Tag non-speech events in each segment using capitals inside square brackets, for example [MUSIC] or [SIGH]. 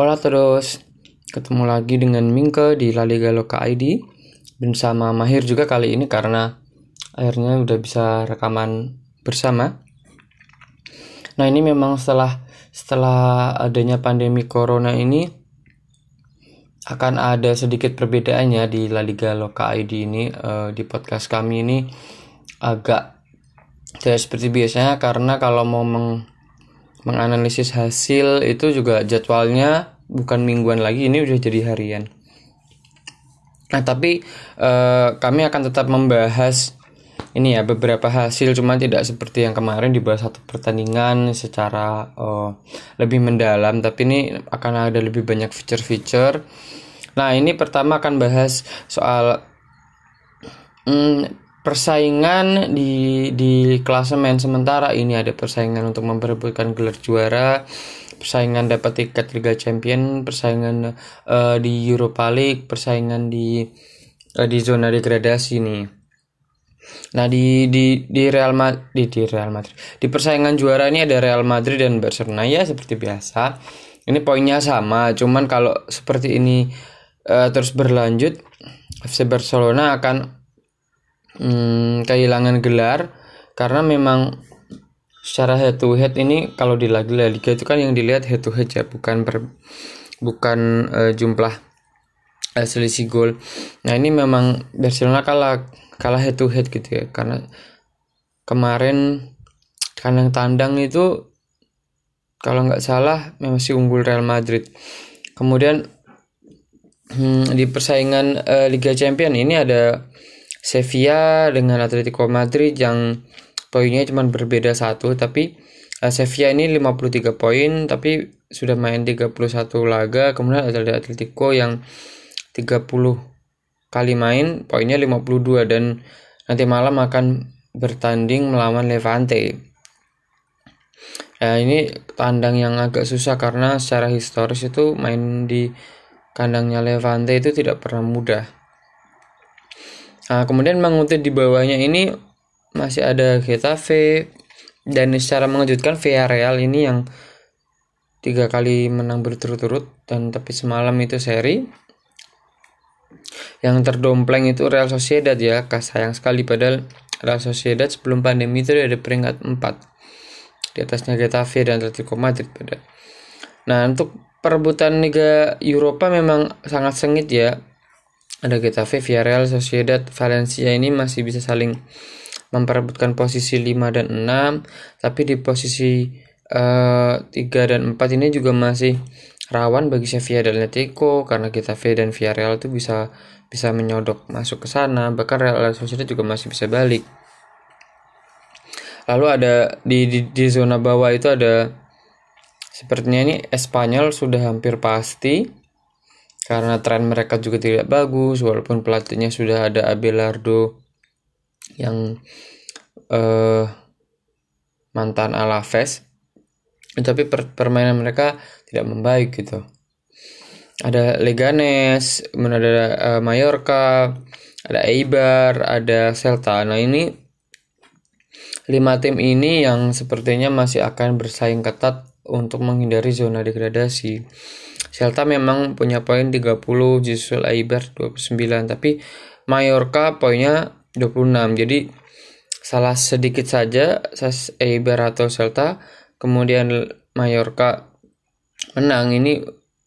Hola terus ketemu lagi dengan Mingke di La Liga Loka ID bersama Mahir juga kali ini karena akhirnya udah bisa rekaman bersama. Nah ini memang setelah setelah adanya pandemi corona ini akan ada sedikit perbedaannya di La Liga Loka ID ini uh, di podcast kami ini agak tidak seperti biasanya karena kalau mau meng menganalisis hasil itu juga jadwalnya bukan mingguan lagi ini udah jadi harian. Nah tapi eh, kami akan tetap membahas ini ya beberapa hasil cuma tidak seperti yang kemarin dibahas satu pertandingan secara uh, lebih mendalam tapi ini akan ada lebih banyak feature-feature. Nah ini pertama akan bahas soal hmm, persaingan di di klasemen sementara. Ini ada persaingan untuk memperebutkan gelar juara persaingan dapat tiket Liga Champion persaingan uh, di Europa League persaingan di uh, di zona degradasi nih. Nah di di di Real Madrid di, di Real Madrid. Di persaingan juara ini ada Real Madrid dan Barcelona. Ya seperti biasa. Ini poinnya sama cuman kalau seperti ini uh, terus berlanjut FC Barcelona akan hmm, kehilangan gelar karena memang secara head to head ini kalau di La Liga itu kan yang dilihat head to head ya bukan per, bukan uh, jumlah uh, selisih gol. Nah ini memang Barcelona kalah kalah head to head gitu ya karena kemarin kandang tandang itu kalau nggak salah masih unggul Real Madrid. Kemudian hmm, di persaingan uh, Liga Champion ini ada Sevilla dengan Atletico Madrid yang poinnya cuma berbeda satu tapi uh, Sevilla ini 53 poin tapi sudah main 31 laga kemudian ada Atletico yang 30 kali main poinnya 52 dan nanti malam akan bertanding melawan Levante Ya, ini tandang yang agak susah karena secara historis itu main di kandangnya Levante itu tidak pernah mudah. Nah, kemudian mengutip di bawahnya ini masih ada Getafe dan secara mengejutkan Villarreal ini yang tiga kali menang berturut-turut dan tapi semalam itu seri. Yang terdompleng itu Real Sociedad ya sayang sekali padahal Real Sociedad sebelum pandemi itu ada peringkat 4 di atasnya Getafe dan Atletico Madrid pada nah untuk perebutan Liga Eropa memang sangat sengit ya ada Getafe, Villarreal, Sociedad, Valencia ini masih bisa saling memperebutkan posisi 5 dan 6 tapi di posisi uh, eh, 3 dan 4 ini juga masih rawan bagi Sevilla dan Atletico karena Getafe dan Villarreal itu bisa bisa menyodok masuk ke sana. Bahkan Real Sociedad juga masih bisa balik. Lalu ada di, di, di zona bawah itu ada sepertinya ini Espanyol sudah hampir pasti karena tren mereka juga tidak bagus walaupun pelatihnya sudah ada Abelardo yang uh, mantan Alaves. Tapi per permainan mereka tidak membaik gitu. Ada Leganes ada uh, Mallorca ada Eibar ada Celta. Nah ini lima tim ini yang sepertinya masih akan bersaing ketat untuk menghindari zona degradasi Celta memang punya poin 30, Jisul Aibar 29, tapi Mallorca poinnya 26. Jadi salah sedikit saja Eibar atau Celta, kemudian Mallorca menang ini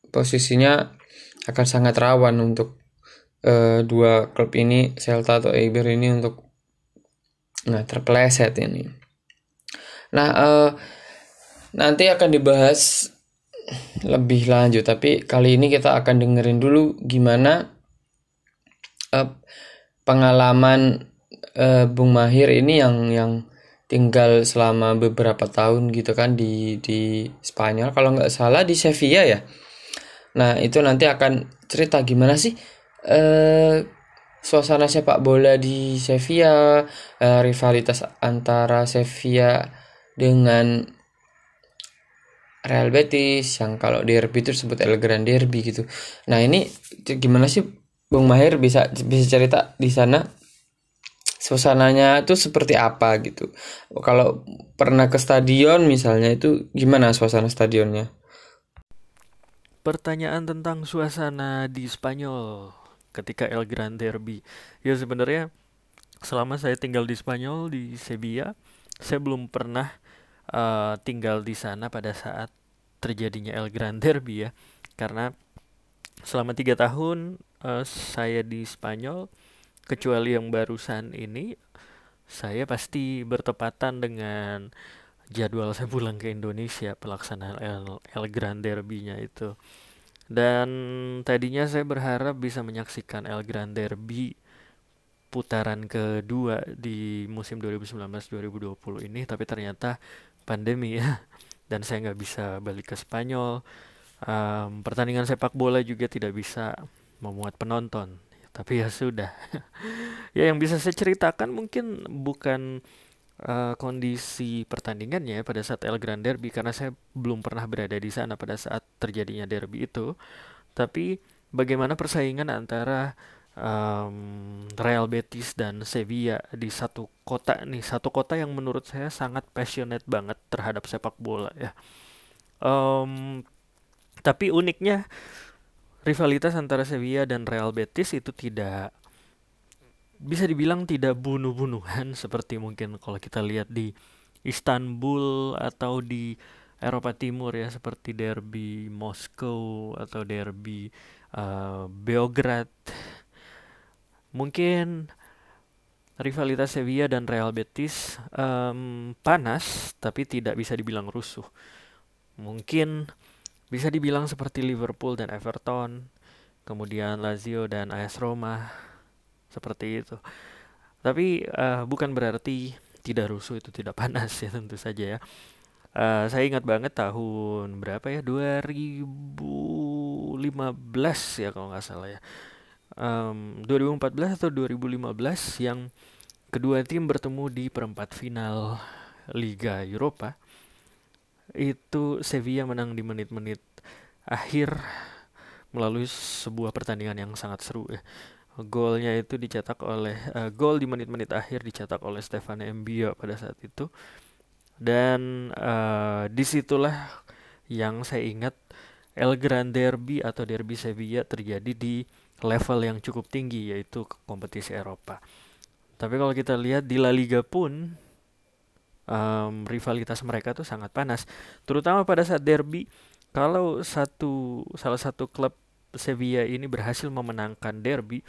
posisinya akan sangat rawan untuk uh, dua klub ini Celta atau Eibar ini untuk nah terpeleset ini. Nah, uh, nanti akan dibahas lebih lanjut tapi kali ini kita akan dengerin dulu gimana uh, pengalaman uh, Bung Mahir ini yang yang tinggal selama beberapa tahun gitu kan di di Spanyol kalau nggak salah di Sevilla ya. Nah itu nanti akan cerita gimana sih uh, suasana sepak bola di Sevilla uh, rivalitas antara Sevilla dengan Real Betis yang kalau derby itu disebut El Gran Derby gitu. Nah ini gimana sih Bung Mahir bisa bisa cerita di sana suasananya itu seperti apa gitu. Kalau pernah ke stadion misalnya itu gimana suasana stadionnya? pertanyaan tentang suasana di Spanyol ketika El Gran Derby. Ya sebenarnya selama saya tinggal di Spanyol di Sevilla, saya belum pernah uh, tinggal di sana pada saat terjadinya El Gran Derby ya, karena selama tiga tahun uh, saya di Spanyol, kecuali yang barusan ini, saya pasti bertepatan dengan jadwal saya pulang ke Indonesia pelaksanaan El, El Gran Derby-nya itu. Dan tadinya saya berharap bisa menyaksikan El Gran Derby putaran kedua di musim 2019-2020 ini, tapi ternyata pandemi ya, dan saya nggak bisa balik ke Spanyol. Um, pertandingan sepak bola juga tidak bisa memuat penonton, tapi ya sudah. [LAUGHS] ya yang bisa saya ceritakan mungkin bukan uh, kondisi pertandingannya pada saat El Gran Derby karena saya belum pernah berada di sana pada saat terjadinya derby itu. Tapi bagaimana persaingan antara um, Real Betis dan Sevilla di satu kota nih, satu kota yang menurut saya sangat passionate banget terhadap sepak bola ya. Um, tapi uniknya rivalitas antara Sevilla dan Real Betis itu tidak bisa dibilang tidak bunuh-bunuhan [LAUGHS] seperti mungkin kalau kita lihat di Istanbul atau di Eropa Timur ya seperti derby Moskow atau derby uh, Beograd. Mungkin rivalitas Sevilla dan Real Betis um, panas tapi tidak bisa dibilang rusuh. Mungkin bisa dibilang seperti Liverpool dan Everton, kemudian Lazio dan AS Roma seperti itu. Tapi uh, bukan berarti tidak rusuh itu tidak panas ya tentu saja ya. Uh, saya ingat banget tahun berapa ya 2015 ya kalau nggak salah ya. Um, 2014 atau 2015 yang kedua tim bertemu di perempat final Liga Eropa itu Sevilla menang di menit-menit akhir melalui sebuah pertandingan yang sangat seru ya golnya itu dicetak oleh uh, gol di menit-menit akhir dicetak oleh Stefan Embio pada saat itu. Dan uh, di situlah yang saya ingat El Gran Derby atau Derby Sevilla terjadi di level yang cukup tinggi yaitu kompetisi Eropa. Tapi kalau kita lihat di La Liga pun um, rivalitas mereka tuh sangat panas, terutama pada saat derby. Kalau satu salah satu klub Sevilla ini berhasil memenangkan derby,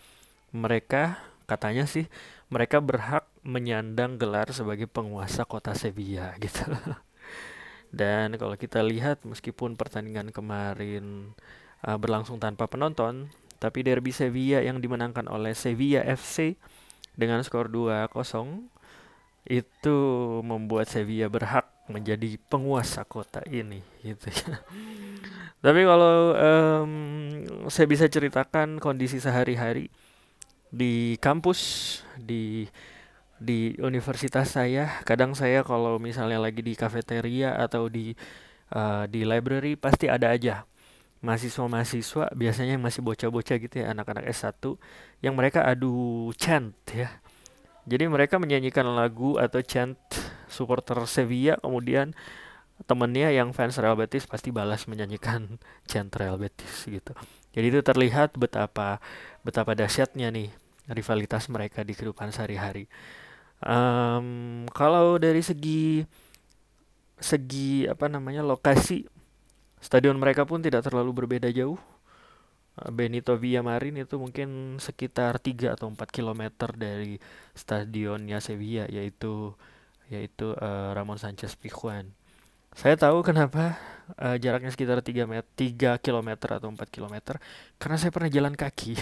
mereka katanya sih mereka berhak menyandang gelar sebagai penguasa kota Sevilla [LAUGHS] gitu. Dan kalau kita lihat meskipun pertandingan kemarin uh, berlangsung tanpa penonton, tapi derby Sevilla yang dimenangkan oleh Sevilla FC dengan skor 2-0 itu membuat Sevilla berhak menjadi penguasa kota ini gitu ya. [LAUGHS] Tapi kalau um, saya bisa ceritakan kondisi sehari-hari di kampus di di universitas saya, kadang saya kalau misalnya lagi di kafeteria atau di uh, di library pasti ada aja mahasiswa-mahasiswa biasanya yang masih bocah-bocah gitu ya anak-anak S1 yang mereka adu chant ya. Jadi mereka menyanyikan lagu atau chant supporter Sevilla kemudian temennya yang fans Real Betis pasti balas menyanyikan [LAUGHS] chant Real Betis gitu. Jadi itu terlihat betapa betapa dahsyatnya nih rivalitas mereka di kehidupan sehari-hari. Um, kalau dari segi segi apa namanya lokasi stadion mereka pun tidak terlalu berbeda jauh. Benito Villamarin itu mungkin sekitar 3 atau 4 km dari stadionnya Sevilla yaitu yaitu uh, Ramon Sanchez Pizjuan. Saya tahu kenapa uh, jaraknya sekitar 3 met 3 km atau 4 km karena saya pernah jalan kaki.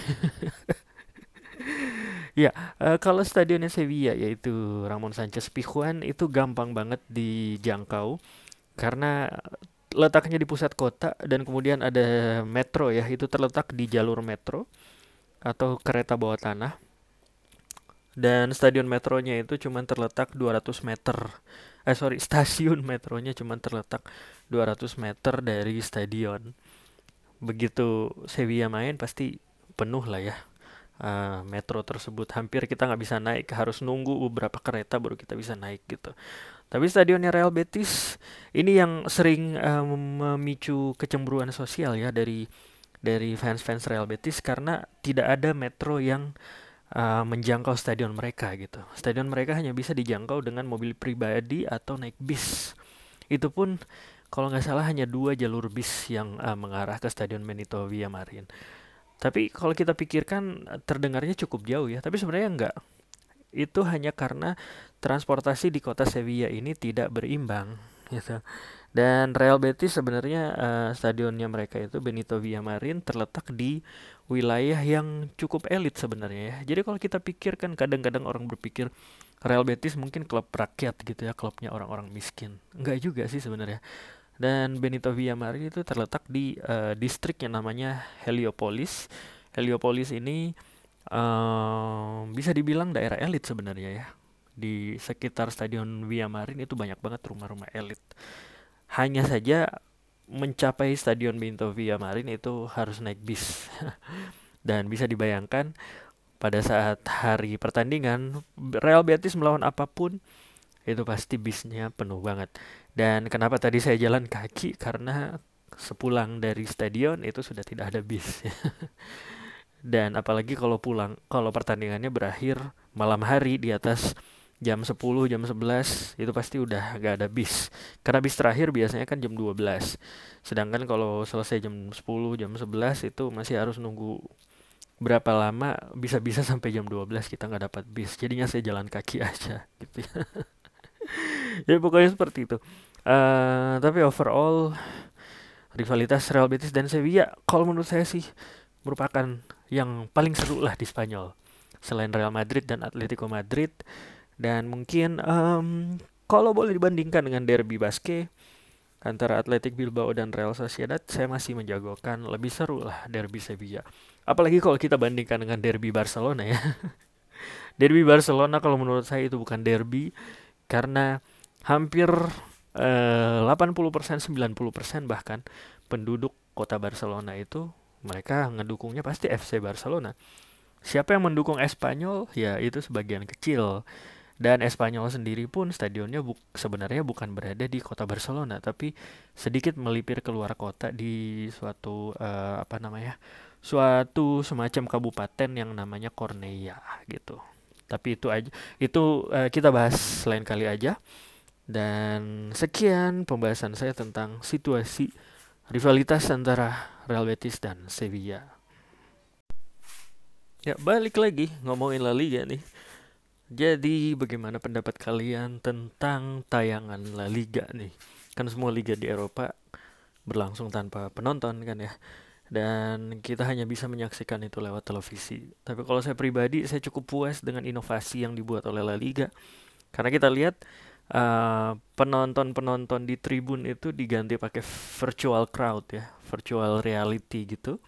[LAUGHS] ya, uh, kalau stadionnya Sevilla yaitu Ramon Sanchez Pizjuan itu gampang banget dijangkau karena letaknya di pusat kota dan kemudian ada metro ya, itu terletak di jalur metro atau kereta bawah tanah. Dan stadion metronya itu cuma terletak 200 meter. Eh sorry [LAUGHS] stasiun metronya cuma terletak 200 meter dari stadion. Begitu Sevilla main pasti penuh lah ya uh, metro tersebut. Hampir kita nggak bisa naik harus nunggu beberapa kereta baru kita bisa naik gitu Tapi stadionnya Real Betis ini yang sering uh, memicu kecemburuan sosial ya dari dari fans-fans Real Betis karena tidak ada metro yang uh, menjangkau stadion mereka gitu. Stadion mereka hanya bisa dijangkau dengan mobil pribadi atau naik bis. Itu pun kalau nggak salah hanya dua jalur bis yang uh, mengarah ke Stadion Benito Villamarin. Tapi kalau kita pikirkan terdengarnya cukup jauh ya, tapi sebenarnya enggak. Itu hanya karena transportasi di kota Sevilla ini tidak berimbang gitu. Dan Real Betis sebenarnya uh, stadionnya mereka itu Benito Villamarin terletak di wilayah yang cukup elit sebenarnya ya. Jadi kalau kita pikirkan kadang-kadang orang berpikir Real Betis mungkin klub rakyat gitu ya, klubnya orang-orang miskin. Enggak juga sih sebenarnya dan Benito Villamarin itu terletak di uh, distrik yang namanya Heliopolis. Heliopolis ini uh, bisa dibilang daerah elit sebenarnya ya. Di sekitar Stadion Villamarin itu banyak banget rumah-rumah elit. Hanya saja mencapai Stadion Benito Villamarin itu harus naik bis. [LAUGHS] Dan bisa dibayangkan pada saat hari pertandingan Real Betis melawan apa pun itu pasti bisnya penuh banget. Dan kenapa tadi saya jalan kaki karena sepulang dari stadion itu sudah tidak ada bis. [LAUGHS] Dan apalagi kalau pulang, kalau pertandingannya berakhir malam hari di atas jam 10, jam 11 itu pasti udah gak ada bis. Karena bis terakhir biasanya kan jam 12. Sedangkan kalau selesai jam 10, jam 11 itu masih harus nunggu berapa lama bisa-bisa sampai jam 12 kita nggak dapat bis. Jadinya saya jalan kaki [LAUGHS] aja gitu ya. ya pokoknya seperti itu uh, tapi overall rivalitas Real Betis dan Sevilla kalau menurut saya sih merupakan yang paling seru lah di Spanyol selain Real Madrid dan Atletico Madrid dan mungkin um, kalau boleh dibandingkan dengan derby basque antara Athletic Bilbao dan Real Sociedad saya masih menjagokan lebih seru lah derby Sevilla apalagi kalau kita bandingkan dengan derby Barcelona ya [LAUGHS] derby Barcelona kalau menurut saya itu bukan derby karena hampir eh, 80% 90% bahkan penduduk kota Barcelona itu mereka ngedukungnya pasti FC Barcelona. Siapa yang mendukung Espanyol ya itu sebagian kecil. Dan Espanyol sendiri pun stadionnya bu sebenarnya bukan berada di kota Barcelona tapi sedikit melipir keluar kota di suatu uh, apa namanya? suatu semacam kabupaten yang namanya Cornellà gitu. Tapi itu aja itu uh, kita bahas lain kali aja. Dan sekian pembahasan saya tentang situasi rivalitas antara Real Betis dan Sevilla. Ya, balik lagi ngomongin La Liga nih. Jadi, bagaimana pendapat kalian tentang tayangan La Liga nih? Kan semua liga di Eropa berlangsung tanpa penonton kan ya dan kita hanya bisa menyaksikan itu lewat televisi. Tapi kalau saya pribadi, saya cukup puas dengan inovasi yang dibuat oleh La Liga. Karena kita lihat uh, penonton-penonton di tribun itu diganti pakai virtual crowd ya, virtual reality gitu.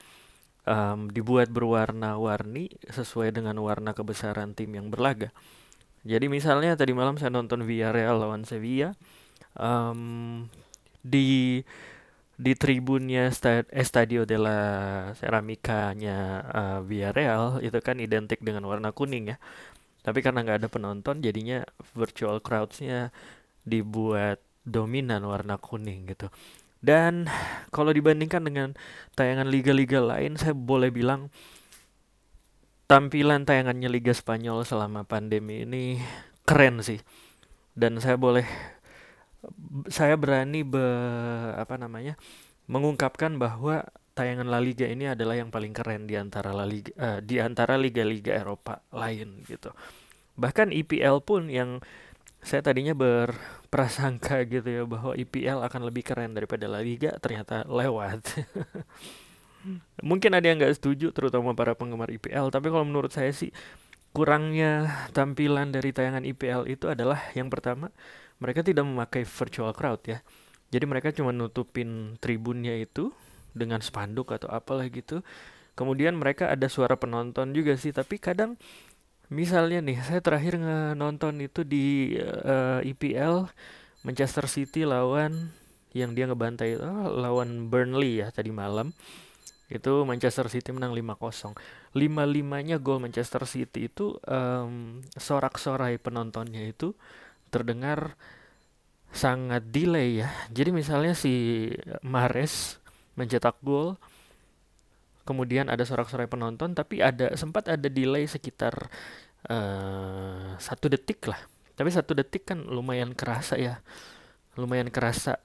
Um, dibuat berwarna-warni sesuai dengan warna kebesaran tim yang berlaga. Jadi misalnya tadi malam saya nonton Villarreal lawan Sevilla. Um, di di tribunnya Estadio de la Ceramicanya uh, Villarreal itu kan identik dengan warna kuning ya. Tapi karena nggak ada penonton, jadinya virtual crowdsnya dibuat dominan warna kuning gitu. Dan kalau dibandingkan dengan tayangan liga-liga lain, saya boleh bilang tampilan tayangannya Liga Spanyol selama pandemi ini keren sih. Dan saya boleh saya berani be, apa namanya mengungkapkan bahwa tayangan La Liga ini adalah yang paling keren di antara La Liga uh, di antara liga-liga Eropa lain gitu. Bahkan IPL pun yang saya tadinya berprasangka [LAUGHS] gitu ya bahwa IPL akan lebih keren daripada La Liga ternyata lewat. [LAUGHS] Mungkin ada yang nggak setuju terutama para penggemar IPL, tapi kalau menurut saya sih kurangnya tampilan dari tayangan IPL itu adalah yang pertama mereka tidak memakai virtual crowd ya. Jadi mereka cuma nutupin tribunnya itu dengan spanduk atau apalah gitu. Kemudian mereka ada suara penonton juga sih, tapi kadang misalnya nih saya terakhir nonton itu di uh, eh, EPL Manchester City lawan yang dia ngebantai oh, lawan Burnley ya tadi malam. Itu Manchester City menang 5-0. 5-5-nya gol Manchester City itu um, sorak-sorai penontonnya itu terdengar sangat delay ya. Jadi misalnya si Mares mencetak gol kemudian ada sorak-sorai penonton tapi ada sempat ada delay sekitar uh, satu detik lah. Tapi satu detik kan lumayan kerasa ya. Lumayan kerasa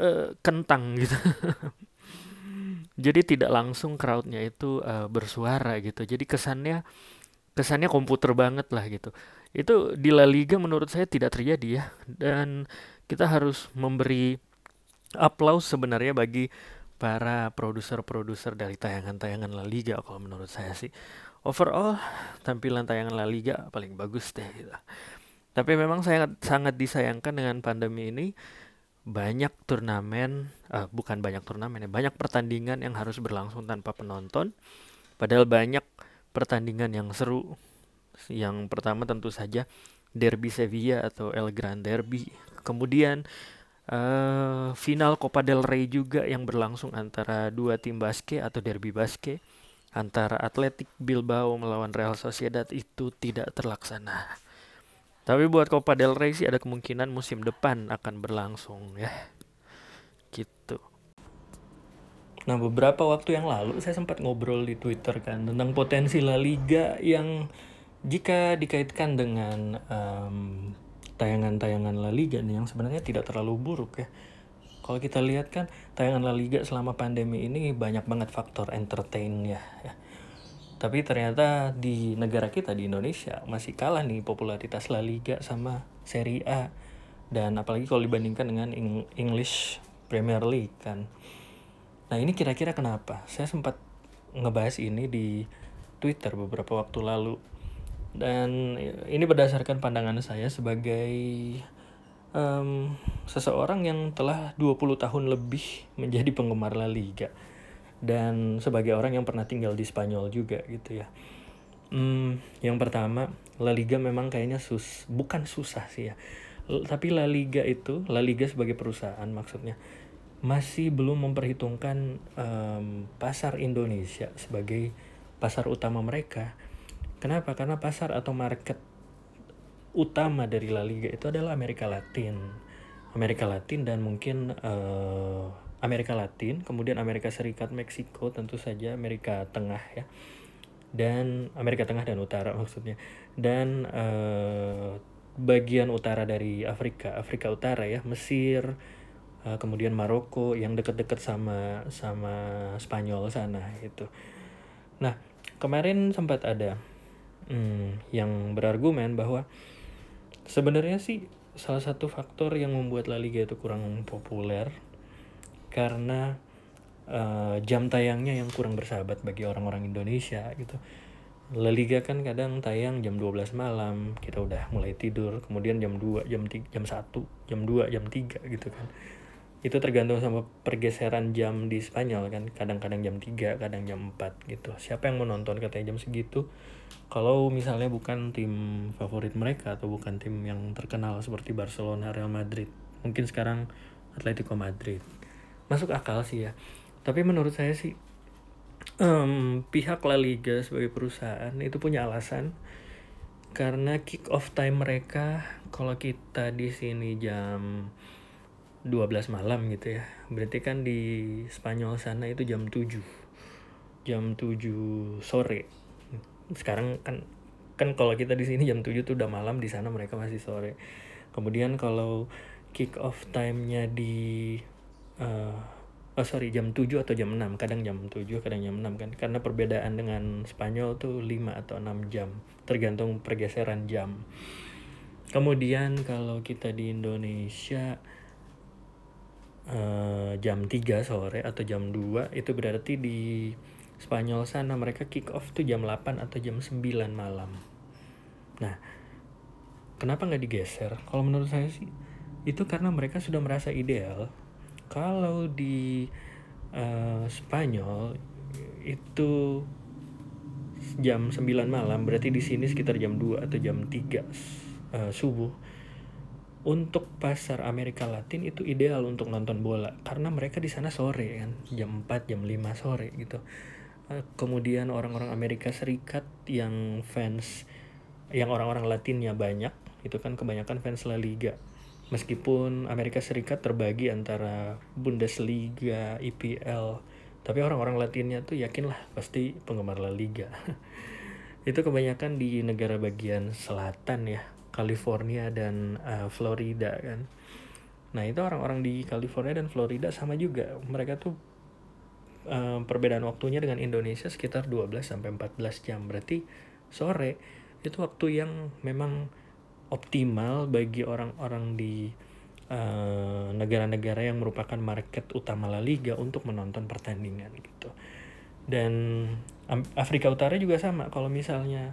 uh, kentang gitu. [LAUGHS] Jadi tidak langsung crowdnya itu uh, bersuara gitu. Jadi kesannya kesannya komputer banget lah gitu. Itu di La Liga menurut saya tidak terjadi ya. Dan kita harus memberi aplaus sebenarnya bagi para produser-produser dari tayangan-tayangan La Liga kalau menurut saya sih overall tampilan tayangan La Liga paling bagus deh gitu. Tapi memang sangat sangat disayangkan dengan pandemi ini banyak turnamen uh, bukan banyak turnamen ya banyak pertandingan yang harus berlangsung tanpa penonton. Padahal banyak pertandingan yang seru. Yang pertama tentu saja Derby Sevilla atau El Gran Derby. Kemudian uh, final Copa del Rey juga yang berlangsung antara dua tim basket atau derby basket antara Atletic Bilbao melawan Real Sociedad itu tidak terlaksana. Tapi buat Copa del Rey sih ada kemungkinan musim depan akan berlangsung ya. Gitu. Nah beberapa waktu yang lalu saya sempat ngobrol di Twitter kan tentang potensi La Liga yang jika dikaitkan dengan um, tayangan-tayangan La Liga nih yang sebenarnya tidak terlalu buruk ya. Kalau kita lihat kan tayangan La Liga selama pandemi ini banyak banget faktor entertain ya. Tapi ternyata di negara kita di Indonesia masih kalah nih popularitas La Liga sama Serie A dan apalagi kalau dibandingkan dengan English Premier League kan. Nah ini kira-kira kenapa? Saya sempat ngebahas ini di Twitter beberapa waktu lalu dan ini berdasarkan pandangan saya sebagai um, seseorang yang telah 20 tahun lebih menjadi penggemar La Liga dan sebagai orang yang pernah tinggal di Spanyol juga gitu ya. Hmm, yang pertama, La Liga memang kayaknya sus bukan susah sih ya. Tapi La Liga itu, La Liga sebagai perusahaan maksudnya masih belum memperhitungkan um, pasar Indonesia sebagai pasar utama mereka Kenapa? Karena pasar atau market utama dari La Liga itu adalah Amerika Latin. Amerika Latin dan mungkin uh, Amerika Latin, kemudian Amerika Serikat, Meksiko, tentu saja Amerika Tengah ya. Dan Amerika Tengah dan Utara maksudnya. Dan uh, bagian utara dari Afrika, Afrika Utara ya, Mesir, uh, kemudian Maroko yang dekat-dekat sama sama Spanyol sana itu. Nah, kemarin sempat ada hmm, yang berargumen bahwa sebenarnya sih salah satu faktor yang membuat La Liga itu kurang populer karena uh, jam tayangnya yang kurang bersahabat bagi orang-orang Indonesia gitu. La Liga kan kadang tayang jam 12 malam, kita udah mulai tidur, kemudian jam 2, jam 3, jam 1, jam 2, jam 3 gitu kan itu tergantung sama pergeseran jam di Spanyol kan kadang-kadang jam 3 kadang jam 4 gitu siapa yang menonton katanya jam segitu kalau misalnya bukan tim favorit mereka atau bukan tim yang terkenal seperti Barcelona Real Madrid mungkin sekarang Atletico Madrid. Masuk akal sih ya. Tapi menurut saya sih um, pihak La Liga sebagai perusahaan itu punya alasan karena kick off time mereka kalau kita di sini jam 12 malam gitu ya berarti kan di Spanyol sana itu jam 7 jam 7 sore sekarang kan kan kalau kita di sini jam 7 tuh udah malam di sana mereka masih sore. Kemudian kalau kick off time-nya di uh, oh sorry jam 7 atau jam 6 kadang jam 7 kadang jam 6 kan. Karena perbedaan dengan Spanyol tuh 5 atau 6 jam. Tergantung pergeseran jam. Kemudian kalau kita di Indonesia uh, jam 3 sore atau jam 2 itu berarti di Spanyol sana mereka kick off tuh jam 8 atau jam 9 malam. Nah, kenapa nggak digeser? Kalau menurut saya sih itu karena mereka sudah merasa ideal. Kalau di uh, Spanyol itu jam 9 malam berarti di sini sekitar jam 2 atau jam 3 uh, eh, subuh untuk pasar Amerika Latin itu ideal untuk nonton bola karena mereka di sana sore kan jam 4 jam 5 sore gitu kemudian orang-orang Amerika Serikat yang fans yang orang-orang Latinnya banyak itu kan kebanyakan fans La Liga meskipun Amerika Serikat terbagi antara Bundesliga, IPL, tapi orang-orang Latinnya tuh yakinlah pasti penggemar La Liga. [LAUGHS] itu kebanyakan di negara bagian selatan ya, California dan uh, Florida kan. Nah itu orang-orang di California dan Florida sama juga, mereka tuh uh, perbedaan waktunya dengan Indonesia sekitar 12 sampai 14 jam. Berarti sore itu waktu yang memang optimal bagi orang-orang di eh, negara-negara uh, yang merupakan market utama La Liga untuk menonton pertandingan gitu. Dan Afrika Utara juga sama kalau misalnya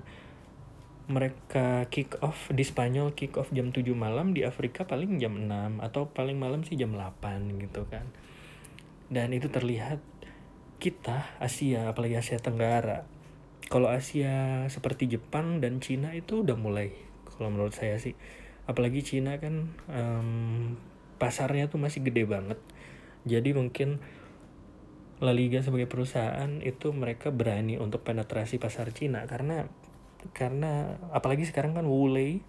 mereka kick off di Spanyol kick off jam 7 malam di Afrika paling jam 6 atau paling malam sih jam 8 gitu kan. Dan itu terlihat kita Asia apalagi Asia Tenggara. Kalau Asia seperti Jepang dan Cina itu udah mulai kalau menurut saya sih. Apalagi Cina kan um, pasarnya tuh masih gede banget. Jadi mungkin La Liga sebagai perusahaan itu mereka berani untuk penetrasi pasar Cina. Karena karena apalagi sekarang kan Wu Lei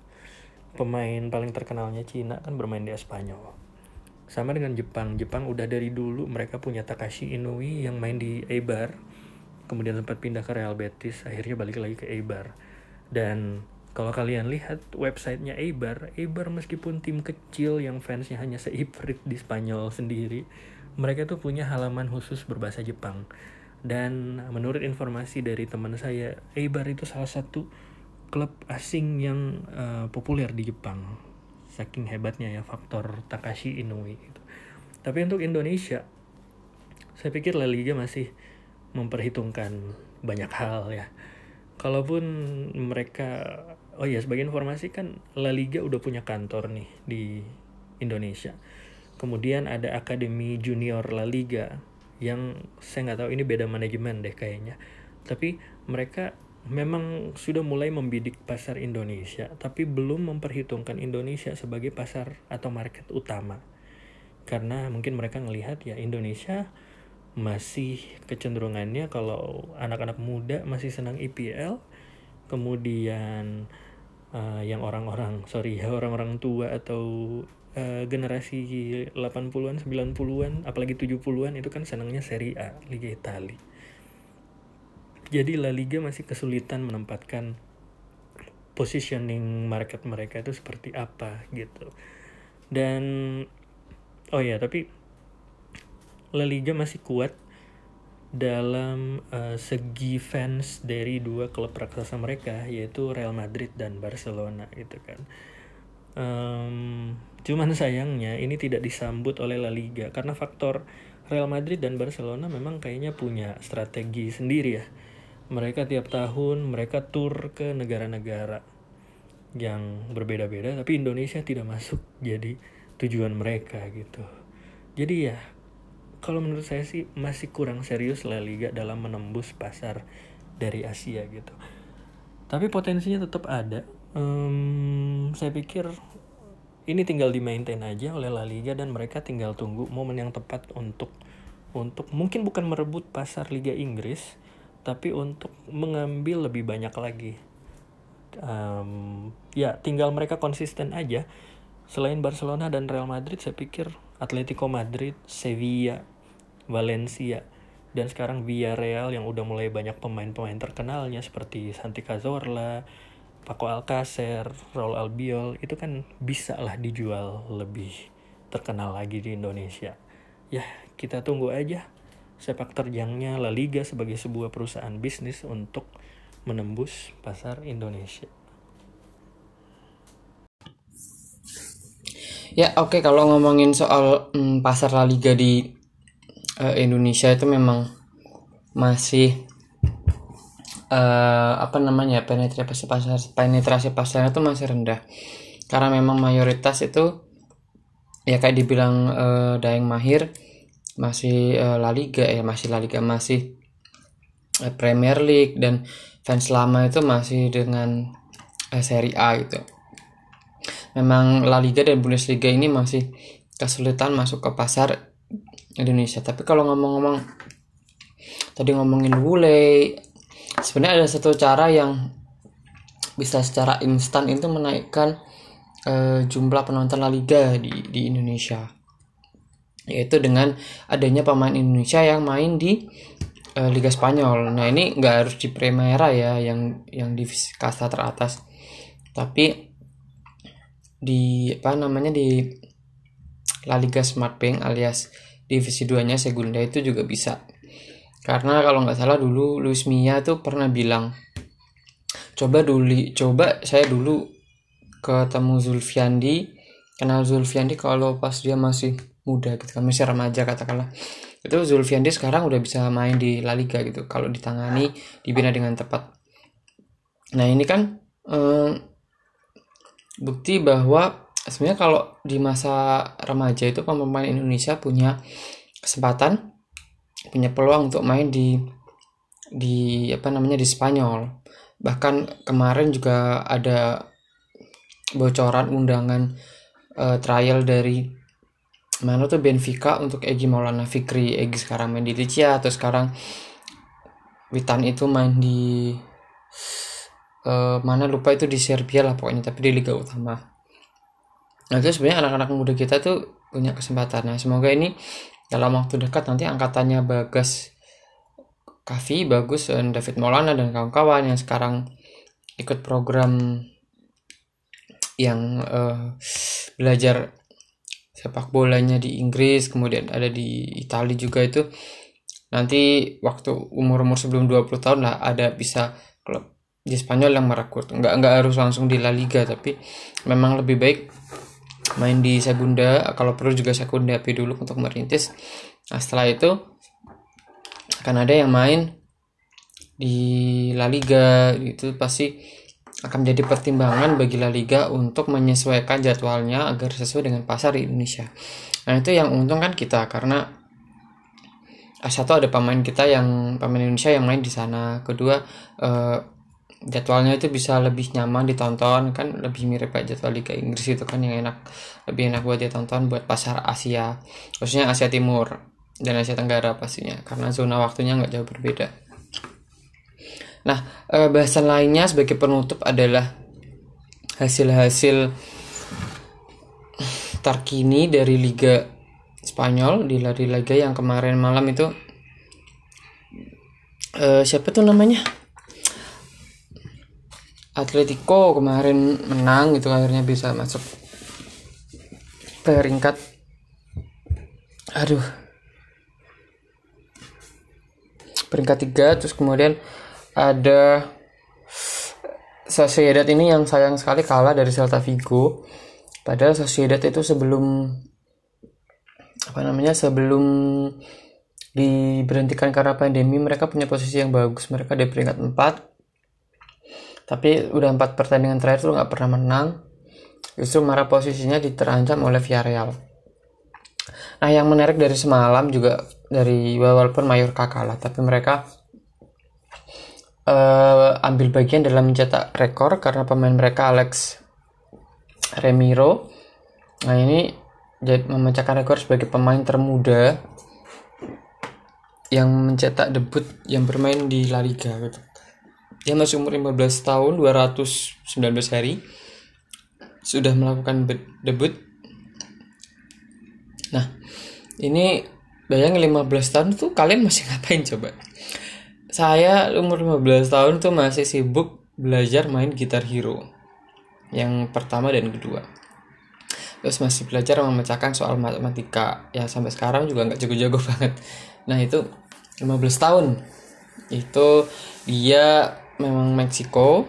pemain paling terkenalnya Cina kan bermain di Espanyol sama dengan Jepang. Jepang udah dari dulu mereka punya Takashi Inoue yang main di Eibar. Kemudian sempat pindah ke Real Betis akhirnya balik lagi ke Eibar. Dan kalau kalian lihat websitenya Eibar Eibar meskipun tim kecil yang fansnya hanya seiprit di Spanyol sendiri mereka tuh punya halaman khusus berbahasa Jepang. Dan menurut informasi dari teman saya Eibar itu salah satu klub asing yang uh, populer di Jepang saking hebatnya ya faktor Takashi Inoue itu tapi untuk Indonesia saya pikir La Liga masih memperhitungkan banyak hal ya. Kalaupun mereka, oh ya sebagai informasi kan La Liga udah punya kantor nih di Indonesia. Kemudian ada Akademi Junior La Liga yang saya nggak tahu ini beda manajemen deh kayaknya. Tapi mereka memang sudah mulai membidik pasar Indonesia, tapi belum memperhitungkan Indonesia sebagai pasar atau market utama. Karena mungkin mereka ngelihat ya Indonesia masih kecenderungannya kalau anak-anak muda masih senang IPL kemudian uh, yang orang-orang sorry ya [LAUGHS] orang-orang tua atau uh, generasi 80-an 90-an apalagi 70-an itu kan senangnya Serie A Liga Italia jadi La Liga masih kesulitan menempatkan positioning market mereka itu seperti apa gitu dan oh ya tapi La Liga masih kuat dalam uh, segi fans dari dua klub raksasa mereka yaitu Real Madrid dan Barcelona gitu kan. Um, cuman sayangnya ini tidak disambut oleh La Liga karena faktor Real Madrid dan Barcelona memang kayaknya punya strategi sendiri ya. Mereka tiap tahun mereka tur ke negara-negara yang berbeda-beda tapi Indonesia tidak masuk jadi tujuan mereka gitu. Jadi ya kalau menurut saya sih masih kurang serius La Liga dalam menembus pasar dari Asia gitu. Tapi potensinya tetap ada. Um, saya pikir ini tinggal di maintain aja oleh La Liga dan mereka tinggal tunggu momen yang tepat untuk untuk mungkin bukan merebut pasar Liga Inggris, tapi untuk mengambil lebih banyak lagi. Um, ya tinggal mereka konsisten aja. Selain Barcelona dan Real Madrid, saya pikir Atletico Madrid, Sevilla, Valencia dan sekarang Villarreal yang udah mulai banyak pemain-pemain terkenalnya seperti Santi Cazorla, Paco Alcacer, Raul Albiol itu kan bisa lah dijual lebih terkenal lagi di Indonesia. Ya, kita tunggu aja sepak terjangnya La Liga sebagai sebuah perusahaan bisnis untuk menembus pasar Indonesia. Ya oke okay, kalau ngomongin soal mm, pasar La Liga di uh, Indonesia itu memang masih uh, apa namanya penetrasi pasar penetrasi pasarnya itu masih rendah karena memang mayoritas itu ya kayak dibilang uh, Daeng Mahir masih uh, La Liga ya masih La Liga masih uh, Premier League dan fans lama itu masih dengan uh, Serie A gitu. Memang La Liga dan Bundesliga ini masih kesulitan masuk ke pasar Indonesia. Tapi kalau ngomong-ngomong tadi ngomongin Wule sebenarnya ada satu cara yang bisa secara instan itu menaikkan uh, jumlah penonton La Liga di di Indonesia yaitu dengan adanya pemain Indonesia yang main di uh, Liga Spanyol. Nah ini nggak harus di Primera ya yang yang divisi kasta teratas, tapi di apa namanya di La Liga Smart Bank alias divisi 2 nya Segunda itu juga bisa karena kalau nggak salah dulu Luis Mia tuh pernah bilang coba dulu coba saya dulu ketemu Zulfiandi kenal Zulfiandi kalau pas dia masih muda gitu kan masih remaja katakanlah. Itu Zulfiandi sekarang udah bisa main di La Liga gitu kalau ditangani dibina dengan tepat. Nah ini kan eh, bukti bahwa sebenarnya kalau di masa remaja itu pemain Indonesia punya kesempatan punya peluang untuk main di di apa namanya di Spanyol. Bahkan kemarin juga ada bocoran undangan uh, trial dari mana tuh Benfica untuk Egi Maulana Fikri Egi sekarang main di Licia atau sekarang Witan itu main di uh, mana lupa itu di Serbia lah pokoknya tapi di Liga Utama. Nah itu sebenarnya anak-anak muda kita tuh punya kesempatan. Nah semoga ini dalam waktu dekat nanti angkatannya Bagas Kavi, Bagus, dan David Maulana dan kawan-kawan yang sekarang ikut program yang uh, belajar sepak bolanya di Inggris, kemudian ada di Italia juga itu. Nanti waktu umur-umur sebelum 20 tahun lah ada bisa klub di Spanyol yang merekrut. Nggak nggak harus langsung di La Liga tapi memang lebih baik main di Segunda. Kalau perlu juga Segunda B dulu untuk merintis. Nah setelah itu akan ada yang main di La Liga. Itu pasti akan menjadi pertimbangan bagi La Liga untuk menyesuaikan jadwalnya agar sesuai dengan pasar di Indonesia. Nah itu yang untung kan kita karena satu ada pemain kita yang pemain Indonesia yang main di sana. Kedua eh, jadwalnya itu bisa lebih nyaman ditonton kan lebih mirip kayak jadwal Liga Inggris itu kan yang enak lebih enak buat ditonton buat pasar Asia khususnya Asia Timur dan Asia Tenggara pastinya karena zona waktunya nggak jauh berbeda nah eh, bahasan lainnya sebagai penutup adalah hasil-hasil terkini dari Liga Spanyol di lari Liga yang kemarin malam itu uh, siapa tuh namanya? Atletico kemarin menang gitu akhirnya bisa masuk peringkat. Aduh. Peringkat tiga terus kemudian ada Sociedad ini yang sayang sekali kalah dari Celta Vigo. Padahal Sociedad itu sebelum apa namanya sebelum diberhentikan karena pandemi mereka punya posisi yang bagus. Mereka di peringkat 4 tapi udah empat pertandingan terakhir tuh nggak pernah menang. Justru marah posisinya diterancam oleh Villarreal. Nah yang menarik dari semalam juga dari walaupun Mallorca kalah tapi mereka uh, ambil bagian dalam mencetak rekor karena pemain mereka Alex Remiro. Nah ini memecahkan rekor sebagai pemain termuda yang mencetak debut yang bermain di La Liga gitu. Dia masih umur 15 tahun 219 hari. Sudah melakukan debut. Nah ini bayangin 15 tahun tuh kalian masih [LAUGHS] ngapain coba saya umur 15 tahun tuh masih sibuk belajar main gitar hero yang pertama dan kedua. Terus masih belajar memecahkan soal matematika. Ya sampai sekarang juga nggak jago-jago [LAUGHS] banget. Nah itu 15 tahun. Itu dia memang Meksiko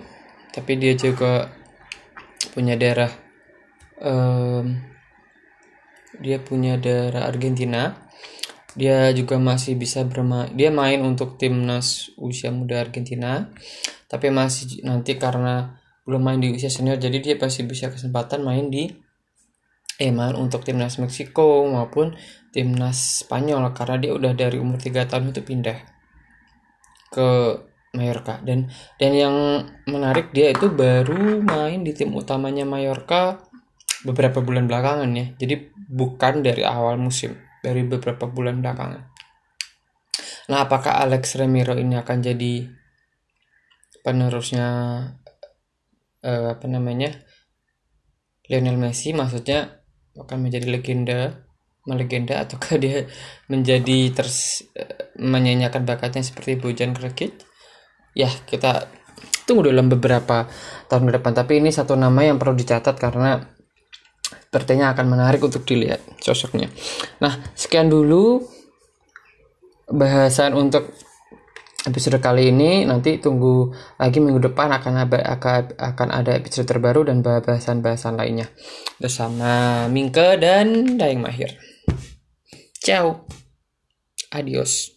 tapi dia juga punya darah um, dia punya darah Argentina dia juga masih bisa bermain dia main untuk timnas usia muda Argentina tapi masih nanti karena belum main di usia senior jadi dia pasti bisa kesempatan main di eh untuk timnas Meksiko maupun timnas Spanyol karena dia udah dari umur 3 tahun itu pindah ke Mallorca. Dan dan yang menarik dia itu baru main di tim utamanya Mallorca beberapa bulan belakangan ya jadi bukan dari awal musim dari beberapa bulan belakangan. Nah apakah Alex Remiro ini akan jadi penerusnya uh, apa namanya Lionel Messi? Maksudnya akan menjadi legenda melegenda ataukah dia menjadi ters menyanyikan bakatnya seperti Bojan Krkic ya kita tunggu dalam beberapa tahun ke depan. Tapi ini satu nama yang perlu dicatat karena sepertinya akan menarik untuk dilihat sosoknya nah sekian dulu bahasan untuk episode kali ini nanti tunggu lagi minggu depan akan akan, ada episode terbaru dan bahasan-bahasan lainnya bersama Mingke dan Daeng Mahir. Ciao. Adios.